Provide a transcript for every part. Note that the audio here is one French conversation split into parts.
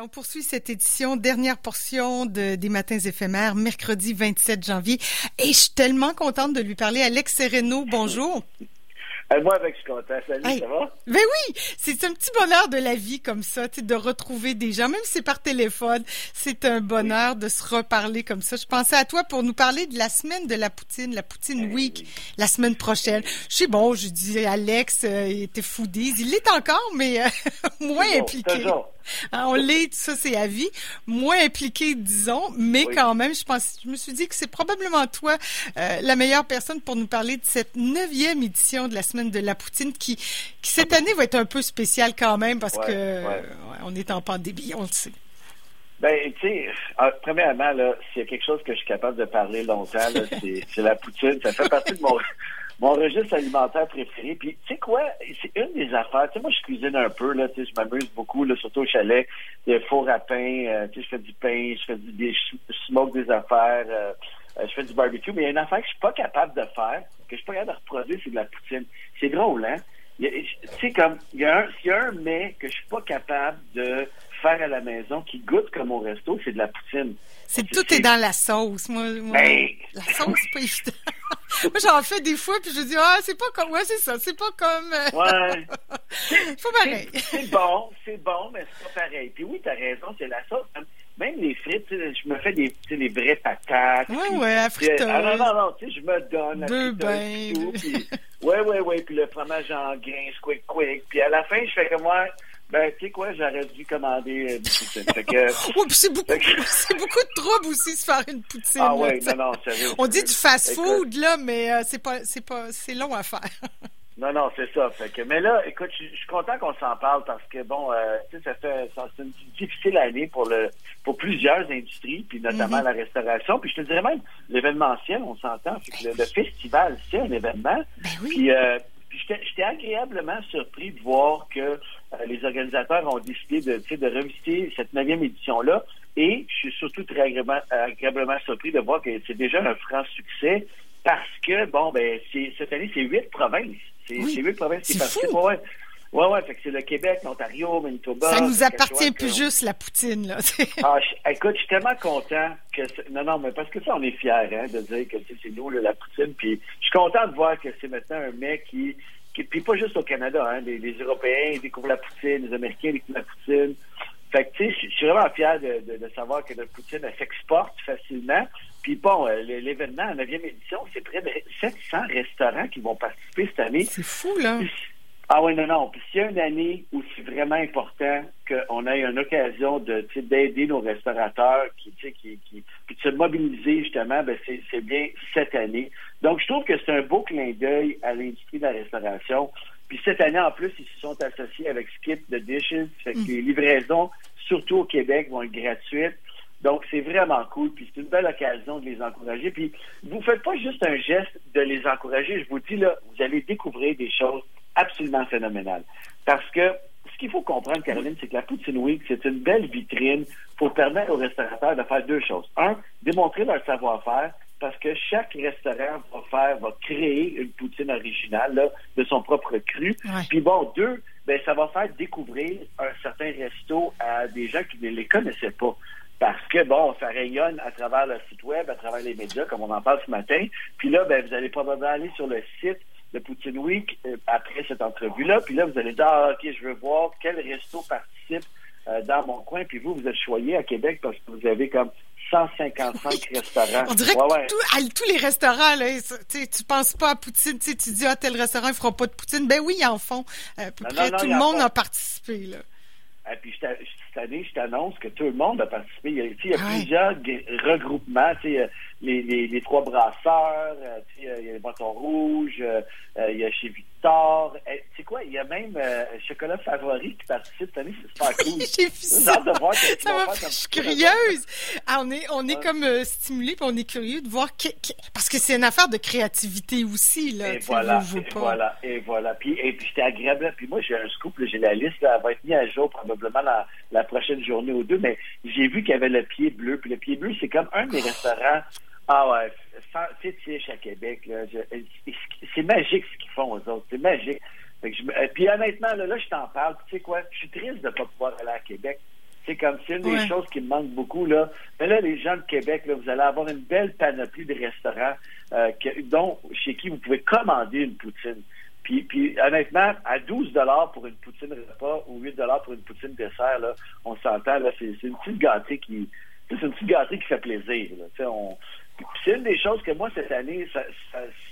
On poursuit cette édition, dernière portion de, des Matins éphémères, mercredi 27 janvier. Et je suis tellement contente de lui parler. Alex Sereno, bonjour. Euh, moi, avec, je suis content. Salut, ça va? Ben oui, c'est un petit bonheur de la vie comme ça, de retrouver des gens, même si c'est par téléphone. C'est un bonheur de se reparler comme ça. Je pensais à toi pour nous parler de la semaine de la poutine, la poutine week, la semaine prochaine. Je sais, bon, je dis Alex, euh, il était foodies. Il l'est encore, mais euh, moins impliqué. Hein, on l'est, ça c'est à vie, moins impliqué, disons, mais quand même, je pense, je me suis dit que c'est probablement toi la meilleure personne pour nous parler de cette neuvième édition de la semaine de la poutine qui, qui cette année va être un peu spéciale quand même parce que on est en pandémie, on le sait. Ben, tu sais, ah, premièrement, là, s'il y a quelque chose que je suis capable de parler longtemps, c'est la poutine. Ça fait partie de mon, mon registre alimentaire préféré. Puis, tu sais quoi, c'est une des affaires. Tu sais, moi, je cuisine un peu, là, tu sais, je m'amuse beaucoup, là, surtout au chalet. des four à pain, euh, tu sais, je fais du pain, je fais du, des, je smoke des affaires. Euh, je fais du barbecue, mais il y a une affaire que je suis pas capable de faire, que je suis pas capable de reproduire, c'est de la poutine. C'est drôle, hein? Tu sais, comme, il y, a un, y a un mets que je suis pas capable de faire à la maison qui goûte comme au resto, c'est de la poutine. C'est tout est dans la sauce. Moi, ben, la sauce, c'est pas évident. moi, j'en fais des fois, puis je dis, ah, c'est pas comme, ouais, c'est ça, c'est pas comme. Euh, ouais. faut pareil. C'est bon, c'est bon, mais c'est pas pareil. Puis oui, t'as raison, c'est la sauce. Même les frites, je me fais des, des vraies patates. Ouais, ouais, la friteuse. Ah non, non, non, tu sais, je me donne la Deux bains. Tout, puis, ouais, ouais, ouais, puis le fromage en grains, quick, quick. Puis à la fin, je fais comme moi, ben, tu sais quoi, j'aurais dû commander du poutine. Fait que, c'est beaucoup, c'est beaucoup de trouble aussi se faire une poutine. Ah ouais, non, non, sérieux. On dit du fast-food, là, mais euh, c'est pas, c'est pas, c'est long à faire. Non, non, c'est ça. Fait que, mais là, écoute, je, suis content qu'on s'en parle parce que bon, euh, tu sais, ça fait c'est une difficile année pour le pour plusieurs industries, puis notamment mm-hmm. la restauration. Puis je te dirais même l'événementiel, on s'entend. Le, le, festival, c'est un événement. Ben oui. Puis, euh, puis j'étais agréablement surpris de voir que euh, les organisateurs ont décidé de, de revisiter cette neuvième édition-là. Et je suis surtout très agréablement, agréablement surpris de voir que c'est déjà un franc succès parce que, bon, ben, cette année, c'est huit provinces. C'est huit provinces qui participent. Ouais, ouais, ouais, fait que c'est le Québec, l'Ontario, Manitoba. Ça nous appartient plus juste, la poutine, là. ah, écoute, je suis tellement content que. Non, non, mais parce que ça, on est fiers, hein, de dire que c'est nous, la poutine. Puis je suis content de voir que c'est maintenant un mec qui. qui puis pas juste au Canada, hein. Les, les Européens découvrent la poutine, les Américains découvrent la poutine. Fait que, tu sais, je suis vraiment fier de, de, de, savoir que notre poutine, elle s'exporte facilement. Puis bon, euh, l'événement, la 9e édition, c'est près de 700 restaurants qui vont participer cette année. C'est fou, là. Ah oui, non, non. Puis s'il y a une année où c'est vraiment important qu'on ait une occasion de d'aider nos restaurateurs, qui, qui, qui, puis de se mobiliser justement, ben c'est bien cette année. Donc, je trouve que c'est un beau clin d'œil à l'industrie de la restauration. Puis cette année, en plus, ils se sont associés avec Skip the Dishes. Fait que mm. les livraisons, surtout au Québec, vont être gratuites. Donc, c'est vraiment cool, puis c'est une belle occasion de les encourager. Puis, vous faites pas juste un geste de les encourager. Je vous dis, là, vous allez découvrir des choses absolument phénoménales. Parce que ce qu'il faut comprendre, Caroline, c'est que la Poutine Week, c'est une belle vitrine pour permettre aux restaurateurs de faire deux choses. Un, démontrer leur savoir-faire, parce que chaque restaurant va faire, va créer une poutine originale là, de son propre cru. Puis bon, deux, ben ça va faire découvrir un certain resto à des gens qui ne les connaissaient pas parce que, bon, ça rayonne à travers le site web, à travers les médias, comme on en parle ce matin. Puis là, ben, vous allez probablement aller sur le site de Poutine Week euh, après cette entrevue-là. Puis là, vous allez dire, ah, OK, je veux voir quel resto participe euh, dans mon coin. Puis vous, vous êtes choyé à Québec parce que vous avez comme 155 restaurants. On dirait que tous les restaurants, là, tu penses pas à Poutine, tu dis, ah, tel restaurant, ils feront pas de Poutine. Ben oui, ils en font. Euh, près tout le monde a participé, là. Et puis cette année, je t'annonce que tout le monde a participé. Il y a, il y a plusieurs regroupements. Les, les, les, trois brasseurs, euh, il y a les bâtons rouges, euh, il y a chez Victor. Tu sais quoi, il y a même euh, Chocolat Favori qui participe cette année. C'est super cool. J'ai vu ça. ça je suis curieuse. Ah, on est, on est comme euh, stimulé puis on est curieux de voir parce que c'est une affaire de créativité aussi là. Et voilà, et voilà, et voilà. Puis et puis c'était agréable. Puis moi j'ai un scoop, j'ai la liste, là, elle va être mise à jour probablement la, la prochaine journée ou deux. Mais j'ai vu qu'il y avait le pied bleu. Puis le pied bleu c'est comme un des restaurants. Ah ouais, fétiche à Québec. C'est magique ce qu'ils font aux autres. C'est magique. Fait que je, puis honnêtement, là, là je t'en parle. Tu sais quoi? Je suis triste de ne pas pouvoir aller à Québec C'est comme c'est une des choses qui me manque beaucoup là. Mais là, les gens de Québec, là, vous allez avoir une belle panoplie de restaurants euh, dont chez qui vous pouvez commander une poutine. Puis, puis honnêtement, à 12 dollars pour une poutine repas ou 8 dollars pour une poutine dessert, là, on s'entend là, c'est une petite gâterie qui c'est une petite gâterie qui fait plaisir. Là. On, c'est une des choses que moi, cette année, ça,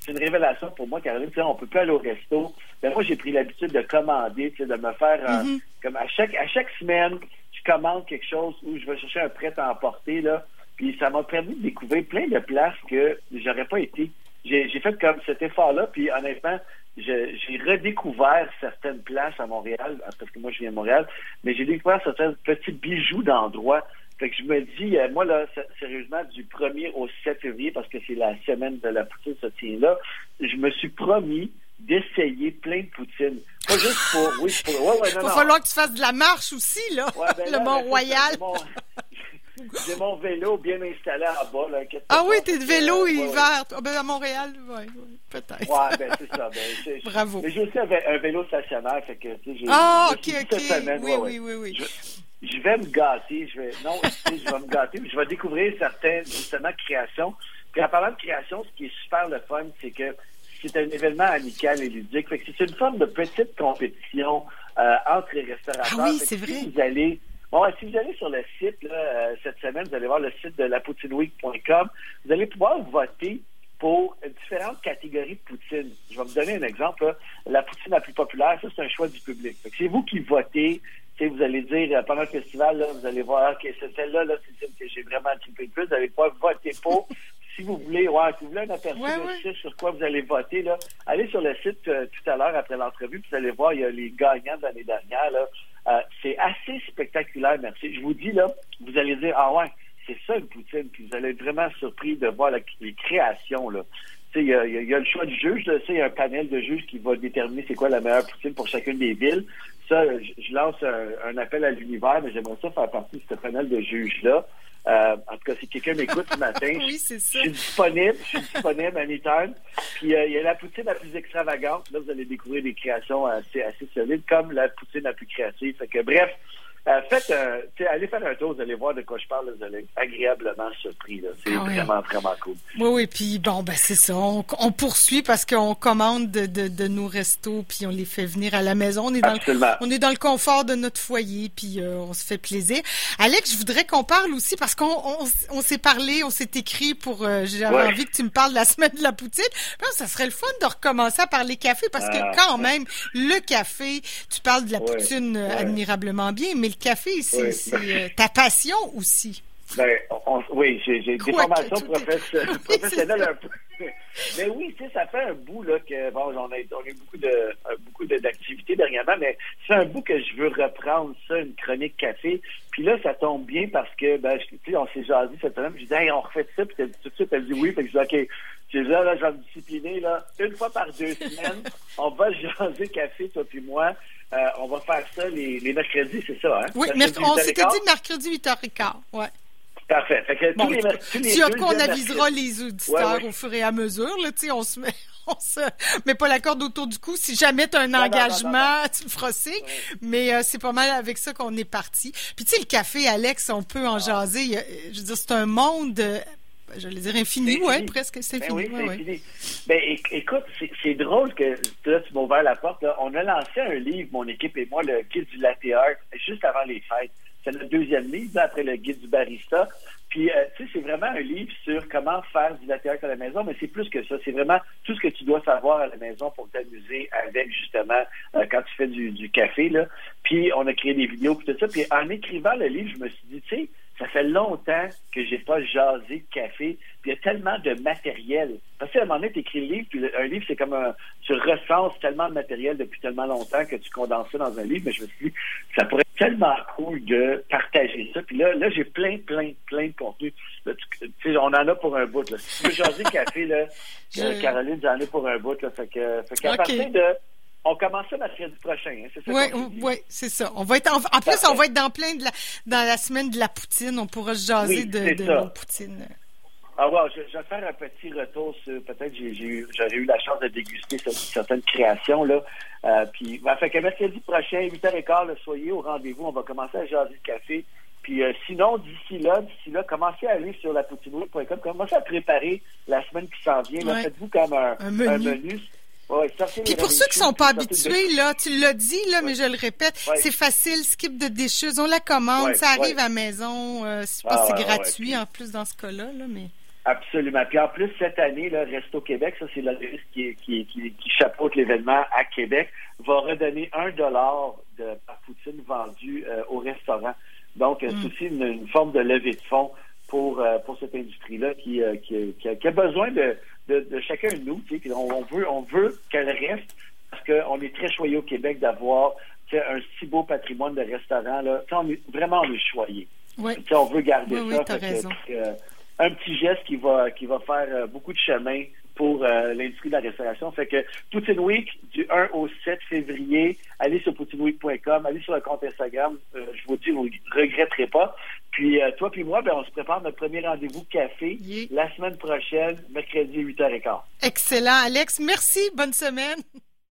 c'est une révélation pour moi, Caroline. On peut plus aller au resto. Mais ben, moi, j'ai pris l'habitude de commander, de me faire mm-hmm. comme à chaque à chaque semaine, je commande quelque chose où je vais chercher un prêt à emporter. Là, puis ça m'a permis de découvrir plein de places que j'aurais pas été. J'ai, fait comme cet effort-là, puis honnêtement, j'ai redécouvert certaines places à Montréal, parce que moi je viens de Montréal, mais j'ai découvert certains petits bijoux d'endroits fait que je me dis, euh, moi, là, sérieusement, du 1er au 7 février, parce que c'est la semaine de la poutine se tient là, je me suis promis d'essayer plein de poutines. Pas juste pour. Oui, pour. Ouais, ouais, Il va falloir que tu fasses de la marche aussi, là. Ben le Mont-Royal. J'ai mon vélo bien installé en bas. Là, ah oui, t'es de vélo hiver. Ah, ben, à Montréal, oui, peut-être. Ouais, ben c'est ça. Ben, Bravo. Mais j'ai aussi un, vélo stationnaire, fait que, tu sais, j'ai... Ah, OK, OK. oui, oui, oui, oui, je vais me gâter. Je vais, non, je vais me gâter. Je vais découvrir certaines, justement, créations. Puis en parlant de création, ce qui est super le fun, c'est que c'est un événement amical et ludique. Fait que c'est une forme de petite compétition euh, entre les restaurateurs. Ah oui, c'est vrai. Si vous allez, bon, si vous allez sur le site là, euh, cette semaine, vous allez voir le site de lapoutineweek.com. Vous allez pouvoir voter pour différentes catégories de poutine. Je vais vous donner un exemple. La poutine la plus populaire, ça, c'est un choix du public. C'est vous qui votez vous allez dire, euh, pendant le festival, là, vous allez voir, OK, c'est celle-là, là, c'est celle que j'ai vraiment trippé le plus. Vous allez pas voter pour. si vous voulez, ouais, si vous voulez un aperçu sur quoi vous allez voter, là, allez sur le site euh, tout à l'heure après l'entrevue, puis vous allez voir, il y a les gagnants de l'année dernière. Là. Euh, c'est assez spectaculaire, merci. Je vous dis, là, vous allez dire, ah ouais, c'est ça une poutine, puis vous allez être vraiment surpris de voir les créations, là. Il y, a, y, a, le choix du juge. Il y a un panel de juges qui va déterminer c'est quoi la meilleure poutine pour chacune des villes ça, je, lance un, appel à l'univers, mais j'aimerais ça faire partie de ce panel de juges-là. Euh, en tout cas, si quelqu'un m'écoute ce matin, je, suis disponible, je suis disponible anytime. Puis euh, il y a la poutine la plus extravagante. Là, vous allez découvrir des créations assez, assez solides, comme la poutine la plus créative. Fait que bref, euh, faites, euh, allez faire un tour, vous allez voir de quoi je parle, vous allez être agréablement surpris. C'est ah vraiment, vraiment cool. Oui, oui, puis bon, ben c'est ça. On, poursuit parce qu'on commande de, de, nos restos, puis on les fait venir à la maison. On est, dans le, on est dans le confort de notre foyer, puis euh, on se fait plaisir. Alex, je voudrais qu'on parle aussi, parce qu'on on, s'est parlé, on s'est écrit pour... Euh, J'avais envie que tu me parles de la semaine de la poutine. ça serait le fun de recommencer à parler café, parce que ah. quand même, le café, tu parles de la poutine admirablement bien, mais café, c'est euh, ta passion aussi. Ben, oui, j'ai des formations professionnelles un peu. mais oui, tu sais, ça fait un bout là que bon, on a, on a eu beaucoup de beaucoup d'activités dernièrement, mais c'est un bout que je veux reprendre ça, une chronique café. Puis là, ça tombe bien parce que ben, je, on s'est jasé cette semaine. Je dis hey, on refait ça, puis tout de suite elle dit oui, que je dis ok, j'ai là, là, je vais me discipliner là, une fois par deux semaines, on va jaser café toi puis moi. Euh, on va faire ça les, les mercredis, c'est ça, hein? Oui, on s'était dit mercredi 8h15, ouais. Parfait. Fait que tous les, tous les sûr qu'on avisera les auditeurs au fur et à mesure. Là, on se met, on se met pas la corde autour du cou. Si jamais tu as un engagement, tu le feras Mais euh, c'est pas mal avec ça qu'on est parti. Puis tu sais, le café, Alex, on peut en ah. jaser. Je veux dire, c'est un monde euh, j'allais dire infini, oui, presque, c'est ben infini. oui. Ben, écoute, c'est drôle que là, tu m'as ouvert la porte. On a lancé un livre, mon équipe et moi, le guide du latte art, juste avant les fêtes. C'est le deuxième livre, après le guide du barista. Puis, euh, tu sais, c'est vraiment un livre sur comment faire du latte à la maison, mais c'est plus que ça. C'est vraiment tout ce que tu dois savoir à la maison pour t'amuser avec, justement, euh, quand tu fais du, du café, là. Puis, on a créé des vidéos, puis tout ça. Puis, en écrivant le livre, je me suis dit, tu sais, ça fait longtemps que j'ai pas jasé de café. Puis il y a tellement de matériel. Parce qu'à un moment donné, tu écris le livre, puis un livre, c'est comme un. Tu recenses tellement de matériel depuis tellement longtemps que tu condenses ça dans un livre. Mais je me suis dit, ça pourrait être tellement cool de partager ça. Puis là, là j'ai plein, plein, plein de contenu. tu, sais, on en a pour un bout. Là. Si tu veux jaser café, là, Caroline, j'en ai pour un bout. Là, fait que, fait qu'à partir de on commence ça mercredi prochain, hein, c'est ça? Oui, oui, c'est ça. On va être en, plus, on va être dans plein de la, dans la semaine de la poutine. On pourra se jaser de, de la poutine. Ah ouais, je, je, vais faire un petit retour sur peut-être j'ai j'aurais eu la chance de déguster certaines créations là. Euh, puis ben, fait que mercredi prochain, 8h15, soyez au rendez-vous. On va commencer à jaser le café. Puis euh, sinon, d'ici là, d'ici là, commencez à aller sur la poutineweek.com, commencez à préparer la semaine qui s'en vient. Faites-vous comme un, menu. Puis pour ceux qui sont pas habitués, là, tu l'as dit, là, mais je le répète, c'est facile, skip de dishes, on la commande, ça arrive à la maison, euh, c'est ah, gratuit en plus dans ce cas-là, là, mais. Absolument. Puis en plus, cette année, là, Resto Québec, ça c'est l'organisme qui, qui, qui, qui chapeaute l'événement à Québec, va redonner un dollar de par poutine vendue euh, au restaurant. Donc, euh, mm. c'est aussi une, forme de levée de fonds pour, euh, pour cette industrie-là qui, qui, qui, a, besoin de, de, chacun de nous. Tu sais, on, veut, on veut qu'elle reste parce qu'on est très choyé au Québec d'avoir un si beau patrimoine de restaurants. Là. on est, vraiment, on est choyé. on veut garder ça. un petit geste qui va, qui va faire beaucoup de chemin pour euh, l'industrie de la restauration. Fait que Poutine Week, du 1 au 7 février, allez sur poutineweek.com, allez sur le compte Instagram. Euh, je vous dis, vous ne regretterez pas. Puis euh, toi puis moi, ben, on se prépare notre premier rendez-vous café la semaine prochaine, mercredi 8h15. Excellent, Alex. Merci. Bonne semaine.